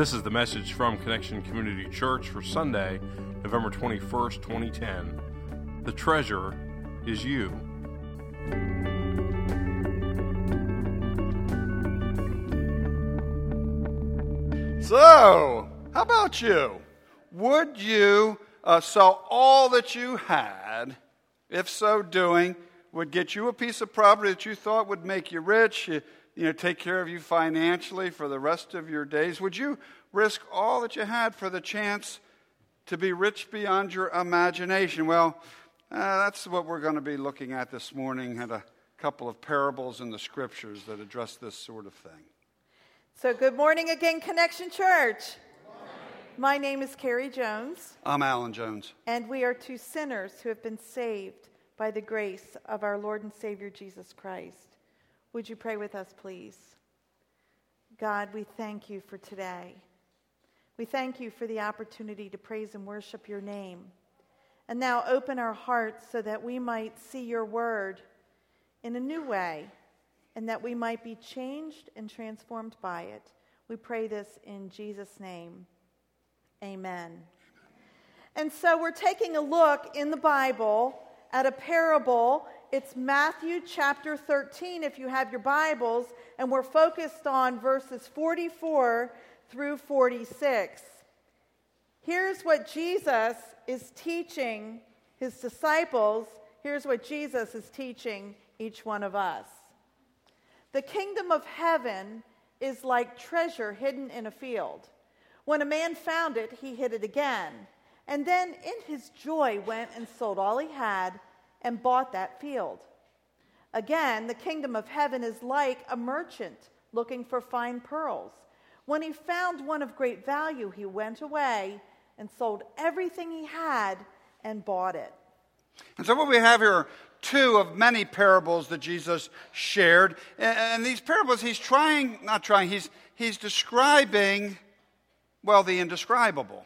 This is the message from Connection Community Church for Sunday, November 21st, 2010. The treasure is you. So, how about you? Would you uh, sell all that you had, if so doing, would get you a piece of property that you thought would make you rich, you, you know, take care of you financially for the rest of your days? Would you risk all that you had for the chance to be rich beyond your imagination? Well, uh, that's what we're going to be looking at this morning at a couple of parables in the scriptures that address this sort of thing. So, good morning again, Connection Church. My name is Carrie Jones, I'm Alan Jones. and we are two sinners who have been saved by the grace of our Lord and Savior Jesus Christ. Would you pray with us, please? God, we thank you for today. We thank you for the opportunity to praise and worship your name. And now open our hearts so that we might see your word in a new way and that we might be changed and transformed by it. We pray this in Jesus' name. Amen. And so we're taking a look in the Bible at a parable. It's Matthew chapter 13, if you have your Bibles, and we're focused on verses 44 through 46. Here's what Jesus is teaching his disciples. Here's what Jesus is teaching each one of us. The kingdom of heaven is like treasure hidden in a field. When a man found it, he hid it again. And then in his joy went and sold all he had and bought that field. Again, the kingdom of heaven is like a merchant looking for fine pearls. When he found one of great value, he went away and sold everything he had and bought it. And so, what we have here are two of many parables that Jesus shared. And, these parables, he's trying, not trying, he's, he's describing, well, the indescribable,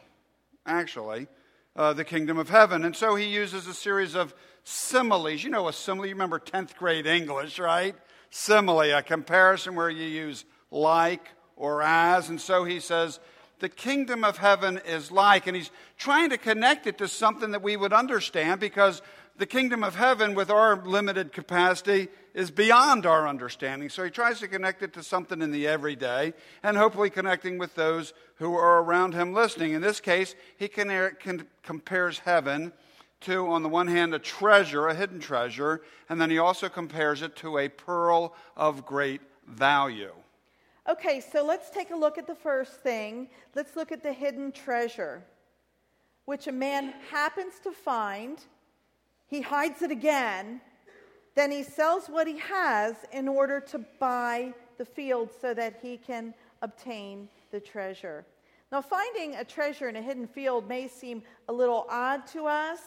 actually, uh, the kingdom of heaven. And so, he uses a series of similes. You know, a simile, you remember 10th grade English, right? Simile, a comparison where you use like or as. And so, he says, the kingdom of heaven is like. And he's trying to connect it to something that we would understand because the kingdom of heaven, with our limited capacity, is beyond our understanding. So he tries to connect it to something in the everyday and hopefully connecting with those who are around him listening. In this case, he can, can, compares heaven to, on the one hand, a treasure, a hidden treasure, and then he also compares it to a pearl of great value. Okay, so let's take a look at the first thing. Let's look at the hidden treasure, which a man happens to find. He hides it again. Then he sells what he has in order to buy the field so that he can obtain the treasure. Now, finding a treasure in a hidden field may seem a little odd to us,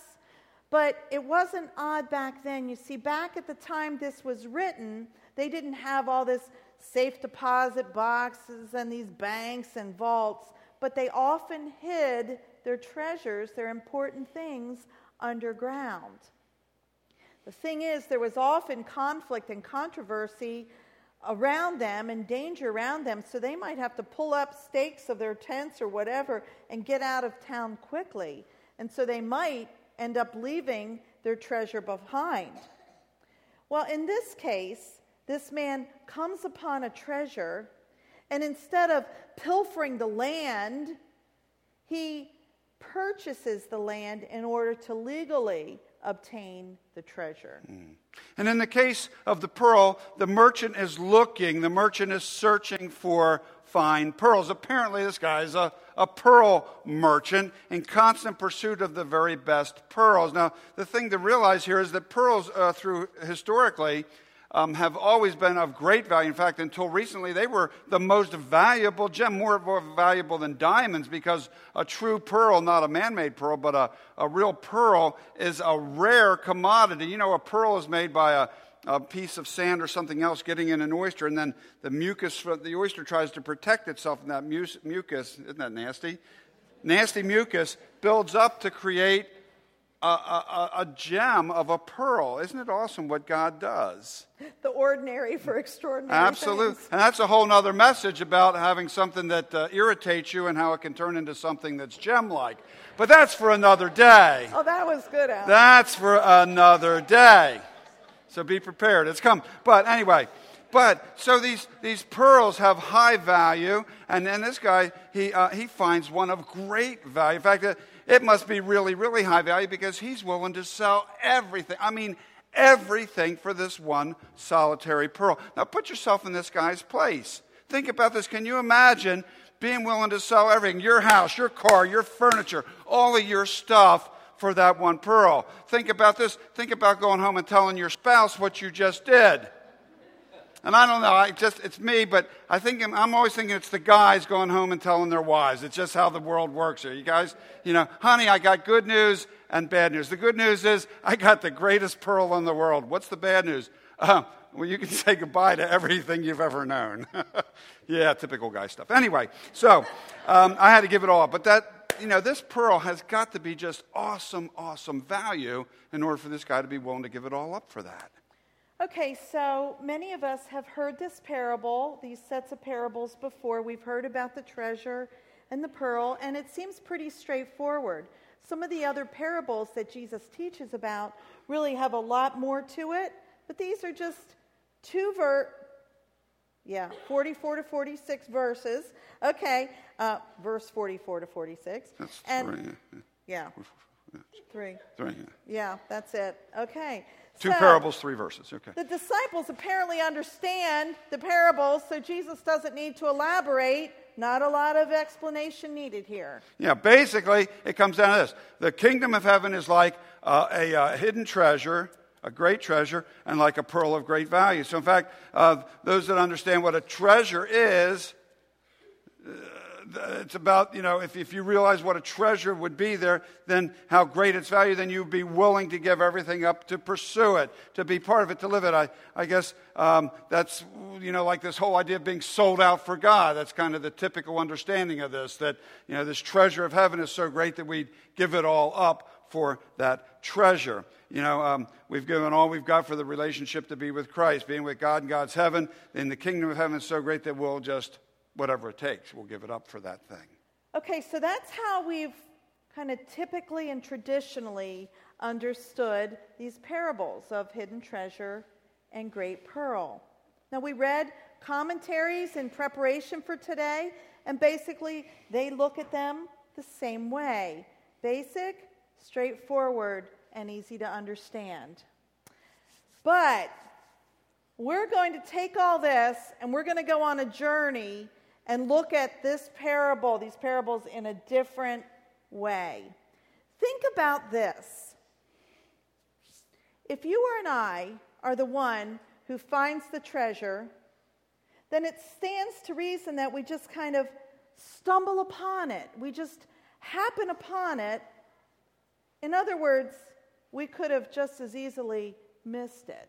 but it wasn't odd back then. You see, back at the time this was written, they didn't have all this safe deposit boxes and these banks and vaults, but they often hid their treasures, their important things, underground. The thing is, there was often conflict and controversy around them and danger around them, so they might have to pull up stakes of their tents or whatever and get out of town quickly. And so they might end up leaving their treasure behind. Well, in this case, this man comes upon a treasure, and instead of pilfering the land, he purchases the land in order to legally obtain the treasure. Mm. And in the case of the pearl, the merchant is looking, the merchant is searching for fine pearls. Apparently, this guy is a, a pearl merchant in constant pursuit of the very best pearls. Now, the thing to realize here is that pearls, uh, through historically, um, have always been of great value. In fact, until recently, they were the most valuable gem, more, more valuable than diamonds, because a true pearl, not a man made pearl, but a, a real pearl, is a rare commodity. You know, a pearl is made by a, a piece of sand or something else getting in an oyster, and then the mucus, the oyster tries to protect itself, and that mucus, isn't that nasty? Nasty mucus builds up to create a, a, a, gem of a pearl. Isn't it awesome what God does? The ordinary for extraordinary. Absolutely. Things. And that's a whole other message about having something that uh, irritates you and how it can turn into something that's gem like. But that's for another day. Oh, that was good, Al. That's for another day. So be prepared. It's come. But anyway, but so these, these pearls have high value, and then this guy, he, uh, he finds one of great value. In fact, it must be really, really high value because he's willing to sell everything. I mean, everything for this one solitary pearl. Now, put yourself in this guy's place. Think about this. Can you imagine being willing to sell everything your house, your car, your furniture, all of your stuff for that one pearl? Think about this. Think about going home and telling your spouse what you just did. And I don't know, I just, it's me, but I think I'm, I'm, always thinking it's the guys going home and telling their wives. It's just how the world works here. You guys, you know, honey, I got good news and bad news. The good news is I got the greatest pearl in the world. What's the bad news? Uh, well, you can say goodbye to everything you've ever known. yeah, typical guy stuff. Anyway, so um, I had to give it all up. But that, you know, this pearl has got to be just awesome, awesome value in order for this guy to be willing to give it all up for that. Okay, so many of us have heard this parable, these sets of parables before. We've heard about the treasure and the pearl, and it seems pretty straightforward. Some of the other parables that Jesus teaches about really have a lot more to it, but these are just two ver yeah 44 to 46 verses okay uh, verse 44 to 46 that's and three. yeah three three yeah that's it okay Two so, parables, three verses. Okay. The disciples apparently understand the parables, so Jesus doesn't need to elaborate. Not a lot of explanation needed here. Yeah, basically, it comes down to this the kingdom of heaven is like uh, a uh, hidden treasure, a great treasure, and like a pearl of great value. So, in fact, uh, those that understand what a treasure is, it's about, you know, if, if you realize what a treasure would be there, then how great its value, then you'd be willing to give everything up to pursue it, to be part of it, to live it. I, I guess um, that's, you know, like this whole idea of being sold out for God. That's kind of the typical understanding of this, that, you know, this treasure of heaven is so great that we'd give it all up for that treasure. You know, um, we've given all we've got for the relationship to be with Christ, being with God in God's heaven. In the kingdom of heaven is so great that we'll just whatever it takes, we'll give it up for that thing. Okay, so that's how we've kind of typically and traditionally understood these parables of hidden treasure and great pearl. Now, we read commentaries in preparation for today, and basically they look at them the same way basic, straightforward, and easy to understand. But we're going to take all this and we're going to go on a journey and look at this parable, these parables, in a different way. Think about this. If you and I are the one who finds the treasure, then it stands to reason that we just kind of stumble upon it. We just happen upon it. In other words, we could have just as easily missed it.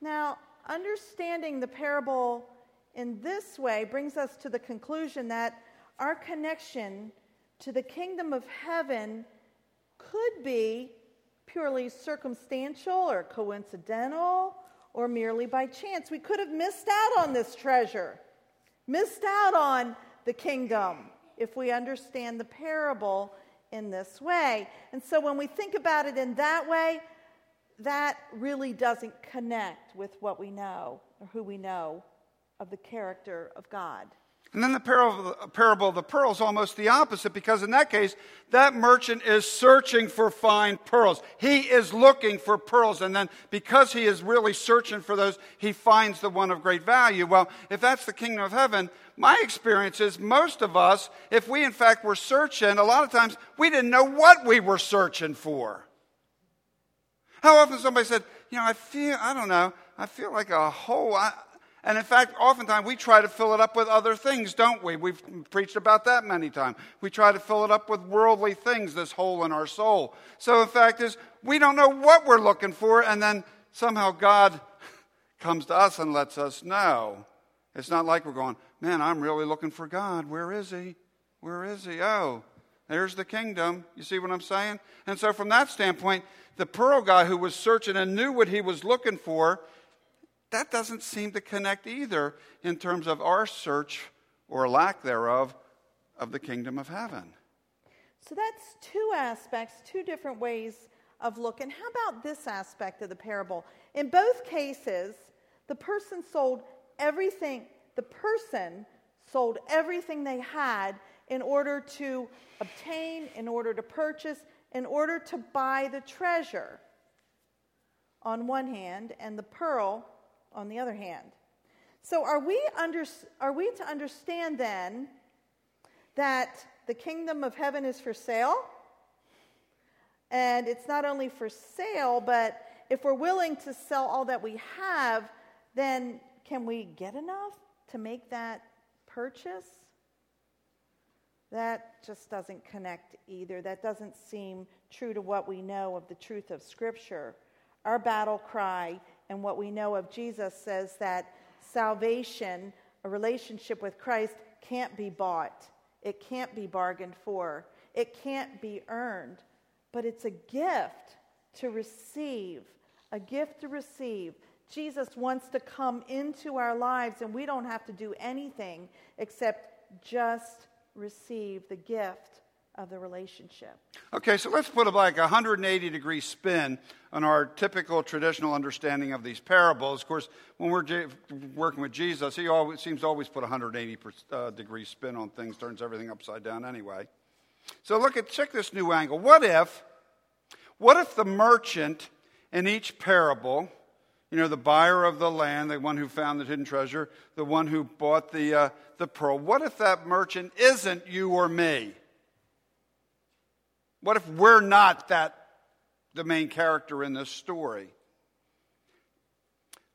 Now, understanding the parable in this way brings us to the conclusion that our connection to the kingdom of heaven could be purely circumstantial or coincidental or merely by chance. We could have missed out on this treasure, missed out on the kingdom if we understand the parable in this way. And so when we think about it in that way, that really doesn't connect with what we know or who we know of the character of God. And then the parable of the pearl is almost the opposite because in that case, that merchant is searching for fine pearls. He is looking for pearls. And then because he is really searching for those, he finds the one of great value. Well, if that's the kingdom of heaven, my experience is most of us, if we in fact were searching, a lot of times we didn't know what we were searching for. How often somebody said, you know, I feel, I don't know, I feel like a hole. I, and in fact, oftentimes we try to fill it up with other things, don't we? We've preached about that many times. We try to fill it up with worldly things, this hole in our soul. So, in fact, is we don't know what we're looking for, and then somehow God comes to us and lets us know. It's not like we're going, man, I'm really looking for God. Where is He? Where is He? Oh, There's the kingdom. You see what I'm saying? And so, from that standpoint, the pearl guy who was searching and knew what he was looking for, that doesn't seem to connect either in terms of our search or lack thereof of the kingdom of heaven. So that's two aspects, two different ways of looking. How about this aspect of the parable? In both cases, the person sold everything, the person sold everything they had in order to obtain, in order to purchase, in order to buy the treasure on one hand, and the pearl on the other hand. So, are we, under, are we to understand then that the kingdom of heaven is for sale? And it's not only for sale, but if we're willing to sell all that we have, then can we get enough to make that purchase? That just doesn't connect either. That doesn't seem true to what we know of the truth of Scripture. Our battle cry and what we know of Jesus says that salvation, a relationship with Christ, can't be bought, it can't be bargained for, it can't be earned, but it's a gift to receive, a gift to receive. Jesus wants to come into our lives, and we don't have to do anything except just receive the gift of the relationship. Okay, so let's put a, like a 180 degree spin on our typical traditional understanding of these parables. Of course, when we're working with Jesus, he always seems to always put a 180 uh, degree spin on things, turns everything upside down anyway. So look at check this new angle. What if what if the merchant in each parable you know, the buyer of the land, the one who found the hidden treasure, the one who bought the, uh, the pearl. What if that merchant isn't you or me? What if we're not that, the main character in this story?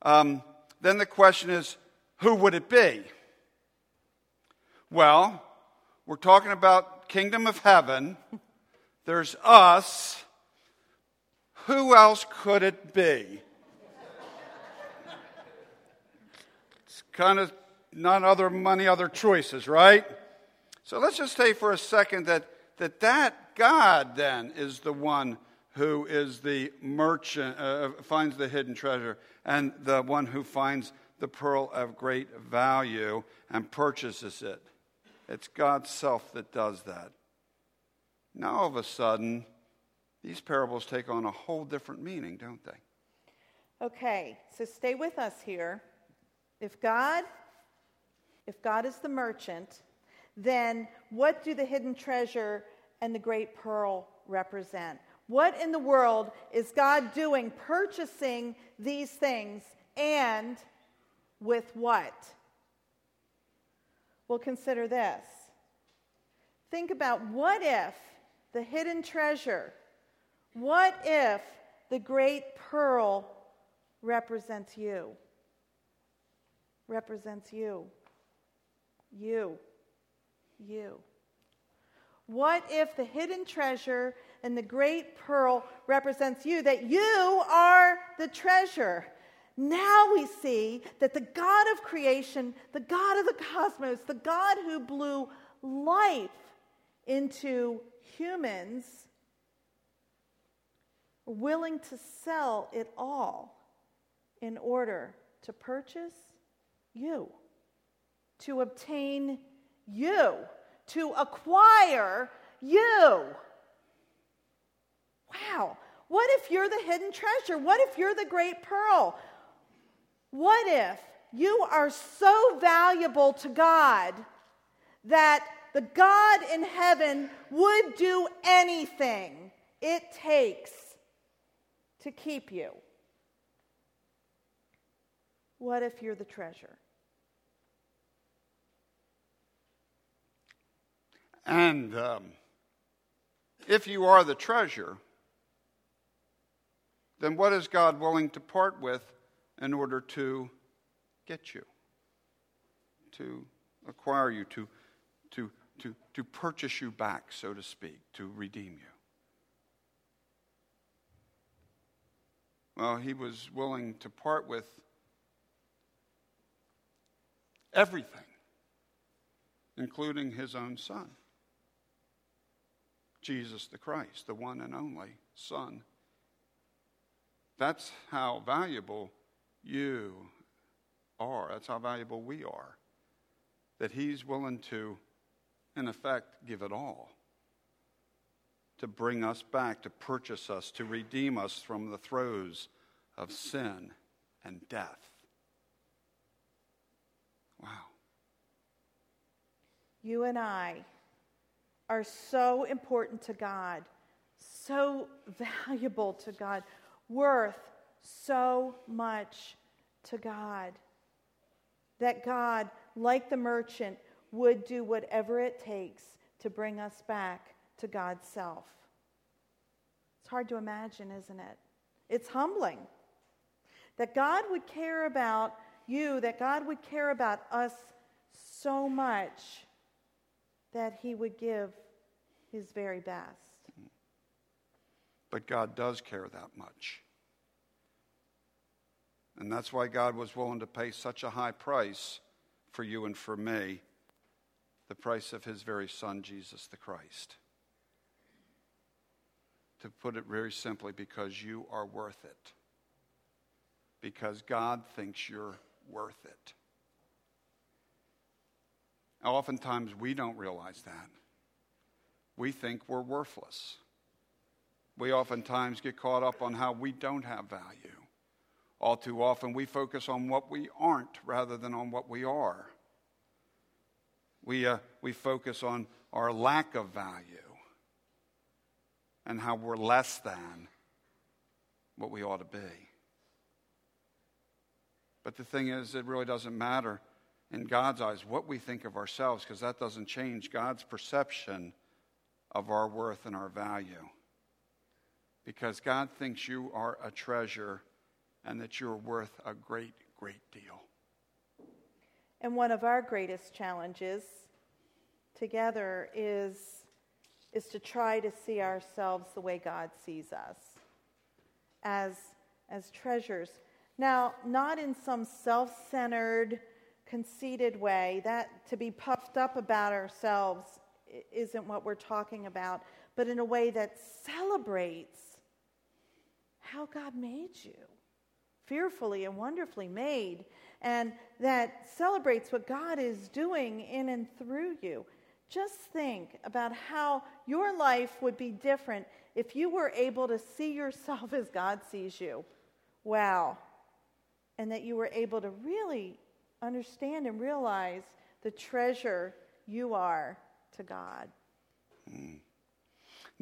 Um, then the question is, who would it be? Well, we're talking about kingdom of heaven. There's us. Who else could it be? It's kind of not other money, other choices, right? So let's just say for a second that that, that God then is the one who is the merchant, uh, finds the hidden treasure, and the one who finds the pearl of great value and purchases it. It's God's self that does that. Now, all of a sudden, these parables take on a whole different meaning, don't they? Okay, so stay with us here. If God, if God is the merchant, then what do the hidden treasure and the great pearl represent? What in the world is God doing purchasing these things and with what? Well, consider this. Think about what if the hidden treasure, what if the great pearl represents you? represents you. You. You. What if the hidden treasure and the great pearl represents you, that you are the treasure? Now we see that the God of creation, the God of the cosmos, the God who blew life into humans, willing to sell it all in order to purchase you, to obtain you, to acquire you. Wow. What if you're the hidden treasure? What if you're the great pearl? What if you are so valuable to God that the God in heaven would do anything it takes to keep you? What if you're the treasure? And um, if you are the treasure, then what is God willing to part with in order to get you, to acquire you, to, to, to, to purchase you back, so to speak, to redeem you? Well, he was willing to part with everything, including his own son. Jesus the Christ, the one and only Son. That's how valuable you are. That's how valuable we are. That He's willing to, in effect, give it all to bring us back, to purchase us, to redeem us from the throes of sin and death. Wow. You and I are so important to God, so valuable to God, worth so much to God. That God, like the merchant, would do whatever it takes to bring us back to God's self. It's hard to imagine, isn't it? It's humbling that God would care about you, that God would care about us so much that he would give his very best. But God does care that much. And that's why God was willing to pay such a high price for you and for me the price of his very son, Jesus the Christ. To put it very simply, because you are worth it. Because God thinks you're worth it. Oftentimes, we don't realize that. We think we're worthless. We oftentimes get caught up on how we don't have value. All too often, we focus on what we aren't rather than on what we are. We, uh, we focus on our lack of value and how we're less than what we ought to be. But the thing is, it really doesn't matter in God's eyes what we think of ourselves because that doesn't change God's perception of our worth and our value. Because God thinks you are a treasure and that you're worth a great, great deal. And one of our greatest challenges together is, is to try to see ourselves the way God sees us as, as treasures. Now, not in some self centered, conceited way, that to be puffed up about ourselves isn't what we're talking about, but in a way that celebrates how God made you, fearfully and wonderfully made, and that celebrates what God is doing in and through you. Just think about how your life would be different if you were able to see yourself as God sees you. Wow. And that you were able to really understand and realize the treasure you are to God. Mm.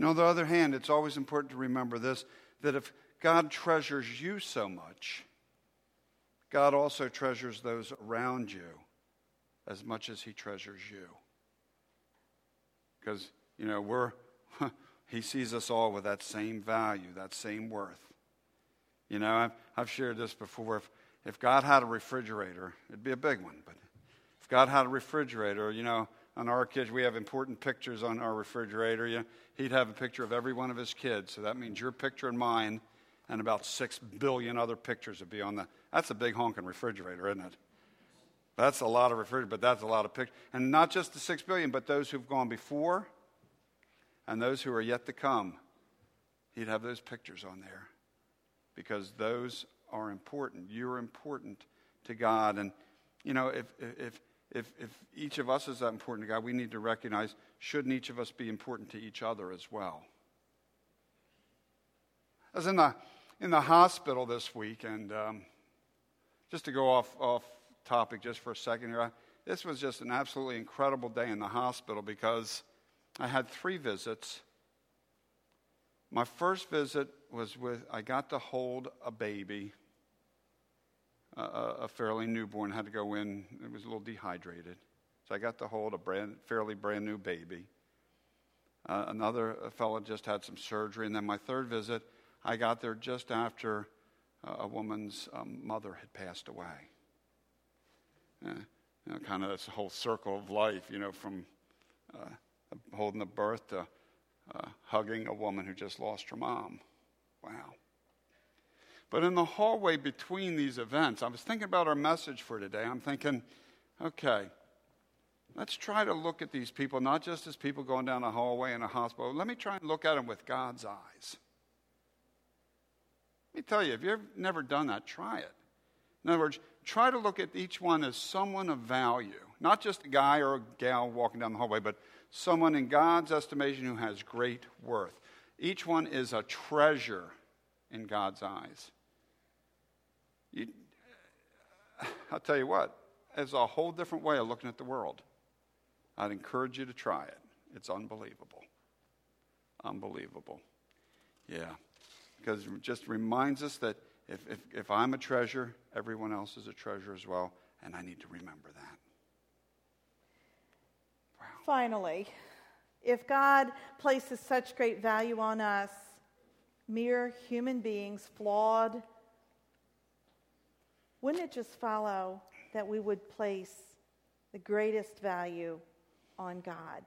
on the other hand, it's always important to remember this that if God treasures you so much, God also treasures those around you as much as he treasures you. Because, you know, we're, he sees us all with that same value, that same worth. You know, I've, I've shared this before. If, if God had a refrigerator, it'd be a big one, but if God had a refrigerator, you know, on our kids, we have important pictures on our refrigerator. You know, he'd have a picture of every one of his kids. So that means your picture and mine, and about six billion other pictures would be on the. That's a big honking refrigerator, isn't it? That's a lot of refrigerator, but that's a lot of pictures. And not just the six billion, but those who've gone before and those who are yet to come. He'd have those pictures on there because those are important. You're important to God. And, you know, if, if, if, if each of us is that important to God, we need to recognize shouldn't each of us be important to each other as well? I was in the, in the hospital this week, and um, just to go off, off topic just for a second here, I, this was just an absolutely incredible day in the hospital because I had three visits. My first visit was with, I got to hold a baby a, a fairly newborn, had to go in, it was a little dehydrated. So I got to hold a brand, fairly brand new baby. Uh, another fellow just had some surgery. And then my third visit, I got there just after uh, a woman's um, mother had passed away. Uh, you know, kind of this whole circle of life, you know, from uh, holding the birth to uh, hugging a woman who just lost her mom. Wow. But in the hallway between these events, I was thinking about our message for today. I'm thinking, okay, let's try to look at these people not just as people going down a hallway in a hospital. Let me try and look at them with God's eyes. Let me tell you, if you've never done that, try it. In other words, try to look at each one as someone of value, not just a guy or a gal walking down the hallway, but someone in God's estimation who has great worth. Each one is a treasure in God's eyes. You, I'll tell you what, it's a whole different way of looking at the world. I'd encourage you to try it. It's unbelievable. Unbelievable. Yeah. Because it just reminds us that if, if, if I'm a treasure, everyone else is a treasure as well, and I need to remember that. Finally, if God places such great value on us, mere human beings, flawed, wouldn't it just follow that we would place the greatest value on God?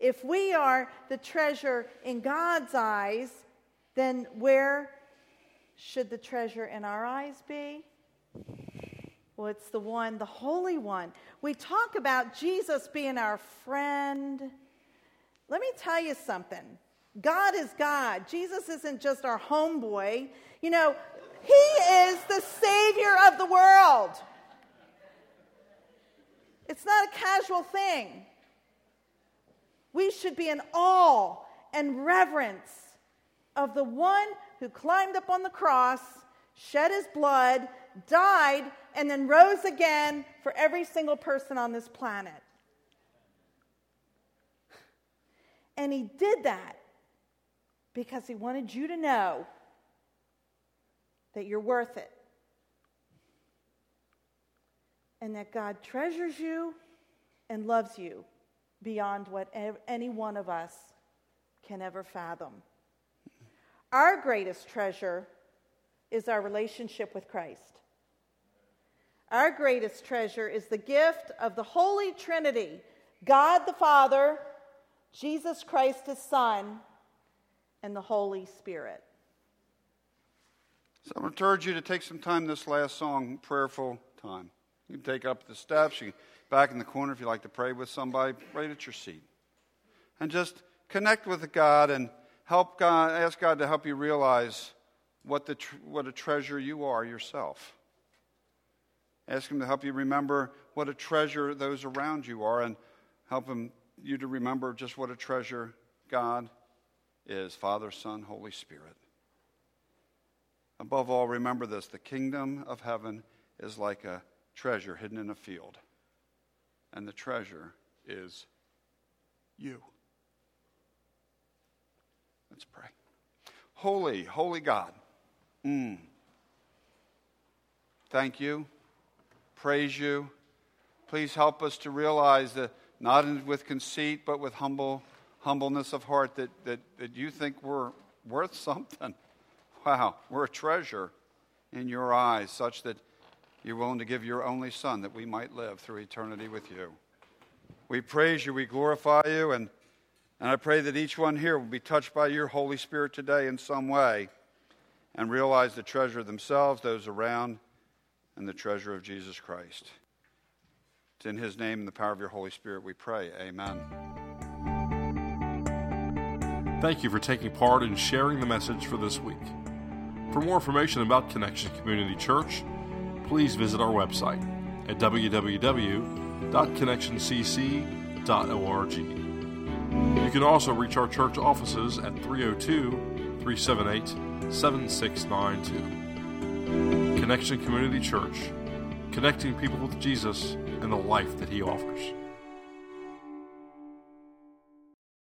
If we are the treasure in God's eyes, then where should the treasure in our eyes be? Well, it's the one, the Holy One. We talk about Jesus being our friend. Let me tell you something. God is God. Jesus isn't just our homeboy. You know, He is the Savior of the world. It's not a casual thing. We should be in awe and reverence of the one who climbed up on the cross, shed his blood, died, and then rose again for every single person on this planet. And he did that because he wanted you to know that you're worth it. And that God treasures you and loves you beyond what any one of us can ever fathom. Our greatest treasure is our relationship with Christ. Our greatest treasure is the gift of the Holy Trinity God the Father, Jesus Christ, his Son, and the Holy Spirit. So I'm going to encourage you to take some time this last song, prayerful time. You can take up the steps, you can back in the corner if you like to pray with somebody, right at your seat. And just connect with God and help God, ask God to help you realize what, the, what a treasure you are yourself. Ask Him to help you remember what a treasure those around you are and help him, you to remember just what a treasure God is Father, Son, Holy Spirit. Above all, remember this the kingdom of heaven is like a treasure hidden in a field, and the treasure is you. Let's pray. Holy, holy God. Mm. Thank you. Praise you. Please help us to realize that not with conceit, but with humble humbleness of heart that, that, that you think we're worth something. Wow, we're a treasure in your eyes, such that you're willing to give your only Son that we might live through eternity with you. We praise you, we glorify you, and, and I pray that each one here will be touched by your Holy Spirit today in some way and realize the treasure themselves, those around, and the treasure of Jesus Christ. It's in his name and the power of your Holy Spirit we pray. Amen. Thank you for taking part in sharing the message for this week. For more information about Connection Community Church, please visit our website at www.connectioncc.org. You can also reach our church offices at 302 378 7692. Connection Community Church, connecting people with Jesus and the life that He offers.